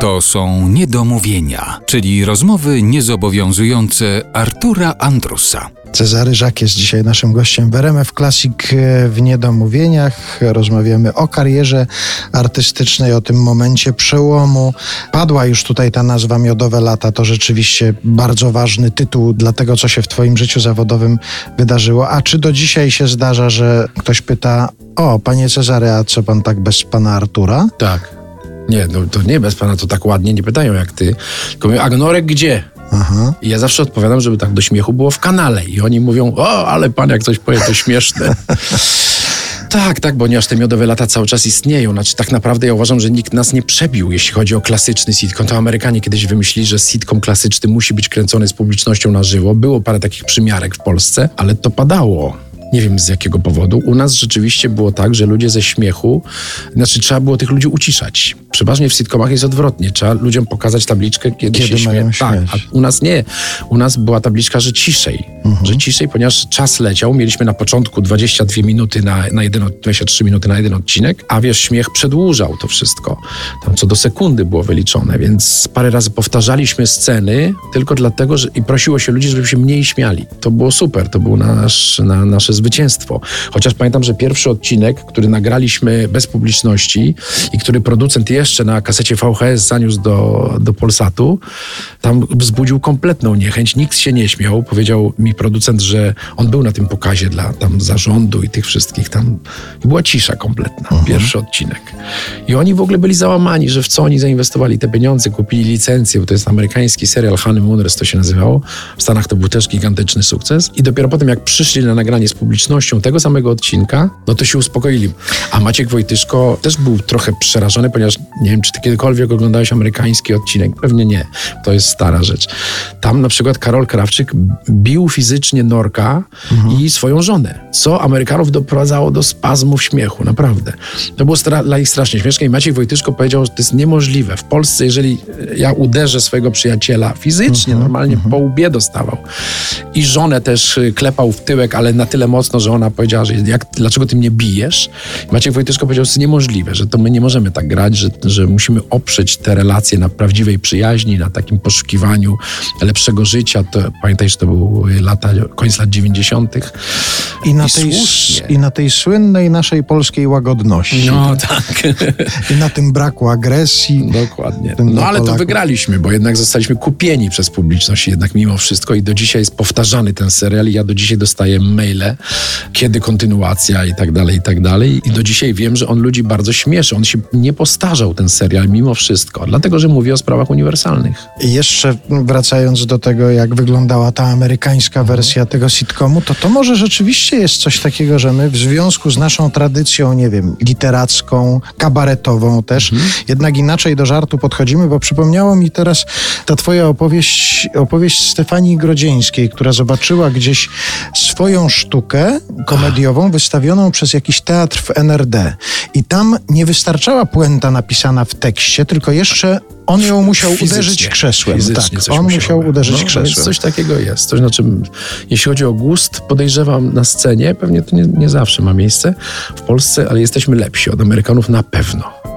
To są niedomówienia, czyli rozmowy niezobowiązujące Artura Andrusa. Cezary Żak jest dzisiaj naszym gościem w RMF Classic e, w Niedomówieniach. Rozmawiamy o karierze artystycznej, o tym momencie przełomu. Padła już tutaj ta nazwa Miodowe Lata. To rzeczywiście bardzo ważny tytuł dla tego, co się w Twoim życiu zawodowym wydarzyło. A czy do dzisiaj się zdarza, że ktoś pyta, o, panie Cezary, a co pan tak bez pana Artura? Tak. Nie, no, to nie bez pana, to tak ładnie nie pytają jak ty. Tylko mówią, Agnorek gdzie? Aha. I ja zawsze odpowiadam, żeby tak do śmiechu było w kanale. I oni mówią, o, ale pan jak coś powie, to śmieszne. Tak, tak, ponieważ te miodowe lata cały czas istnieją. Znaczy, tak naprawdę ja uważam, że nikt nas nie przebił, jeśli chodzi o klasyczny sitcom. To Amerykanie kiedyś wymyślili, że sitcom klasyczny musi być kręcony z publicznością na żywo. Było parę takich przymiarek w Polsce, ale to padało. Nie wiem z jakiego powodu. U nas rzeczywiście było tak, że ludzie ze śmiechu, znaczy trzeba było tych ludzi uciszać. Przeważnie w sitcomach jest odwrotnie. Trzeba ludziom pokazać tabliczkę, kiedy, Kiedy się mają śmie... Tak, a u nas nie. U nas była tabliczka, że ciszej. Że ciszej, ponieważ czas leciał. Mieliśmy na początku 22 minuty na, na jeden, od- 23 minuty na jeden odcinek, a wiesz, śmiech przedłużał to wszystko. Tam co do sekundy było wyliczone, więc parę razy powtarzaliśmy sceny tylko dlatego, że i prosiło się ludzi, żeby się mniej śmiali. To było super, to było nasz, na, nasze zwycięstwo. Chociaż pamiętam, że pierwszy odcinek, który nagraliśmy bez publiczności i który producent jeszcze na kasecie VHS zaniósł do, do Polsatu, tam wzbudził kompletną niechęć. Nikt się nie śmiał. Powiedział mi producent, że on był na tym pokazie dla tam zarządu i tych wszystkich tam. I była cisza kompletna. Pierwszy odcinek. I oni w ogóle byli załamani, że w co oni zainwestowali te pieniądze, kupili licencję, bo to jest amerykański serial Honeymooners to się nazywało. W Stanach to był też gigantyczny sukces. I dopiero potem, jak przyszli na nagranie z publicznością tego samego odcinka, no to się uspokoili. A Maciek Wojtyszko też był trochę przerażony, ponieważ nie wiem, czy ty kiedykolwiek oglądałeś amerykański odcinek. Pewnie nie. To jest stara rzecz. Tam na przykład Karol Krawczyk bił fizycznie Norka i swoją żonę, co Amerykanów doprowadzało do spazmów śmiechu, naprawdę. To było dla nich strasznie śmieszne i Maciej Wojtyszko powiedział, że to jest niemożliwe. W Polsce, jeżeli ja uderzę swojego przyjaciela fizycznie, normalnie po łbie dostawał i żonę też y, klepał w tyłek, ale na tyle mocno, że ona powiedziała, że jak, dlaczego ty mnie bijesz? I Maciek Wojtyszko powiedział, że to jest niemożliwe, że to my nie możemy tak grać, że, że musimy oprzeć te relacje na prawdziwej przyjaźni, na takim poszukiwaniu lepszego życia. To, pamiętaj, że to były lata, koniec lat 90. I na, I tej, słusznie. I na tej słynnej naszej polskiej łagodności. No tak. I na tym braku agresji. Dokładnie. No ale to wygraliśmy, bo jednak zostaliśmy kupieni przez publiczność jednak mimo wszystko i do dzisiaj jest powtarzany ten serial i ja do dzisiaj dostaję maile, kiedy kontynuacja i tak dalej, i tak dalej. I do dzisiaj wiem, że on ludzi bardzo śmieszy. On się nie postarzał ten serial mimo wszystko, dlatego, że mówi o sprawach uniwersalnych. I jeszcze wracając do tego, jak wyglądała ta amerykańska wersja tego sitcomu, to to może rzeczywiście jest coś takiego, że my w związku z naszą tradycją, nie wiem, literacką, kabaretową też, jednak inaczej do żartu podchodzimy, bo przypomniało mi teraz ta twoja opowieść, opowieść Stefanii Grodzieńskiej, która zobaczyła gdzieś swoją sztukę komediową wystawioną przez jakiś teatr w NRD. I tam nie wystarczała puenta napisana w tekście, tylko jeszcze on ją musiał Fizycznie. uderzyć krzesłem. Tak, on musiał być. uderzyć no, Więc krzesłem. coś takiego jest. To znaczy, jeśli chodzi o gust, podejrzewam na scenie, pewnie to nie, nie zawsze ma miejsce w Polsce, ale jesteśmy lepsi od Amerykanów na pewno.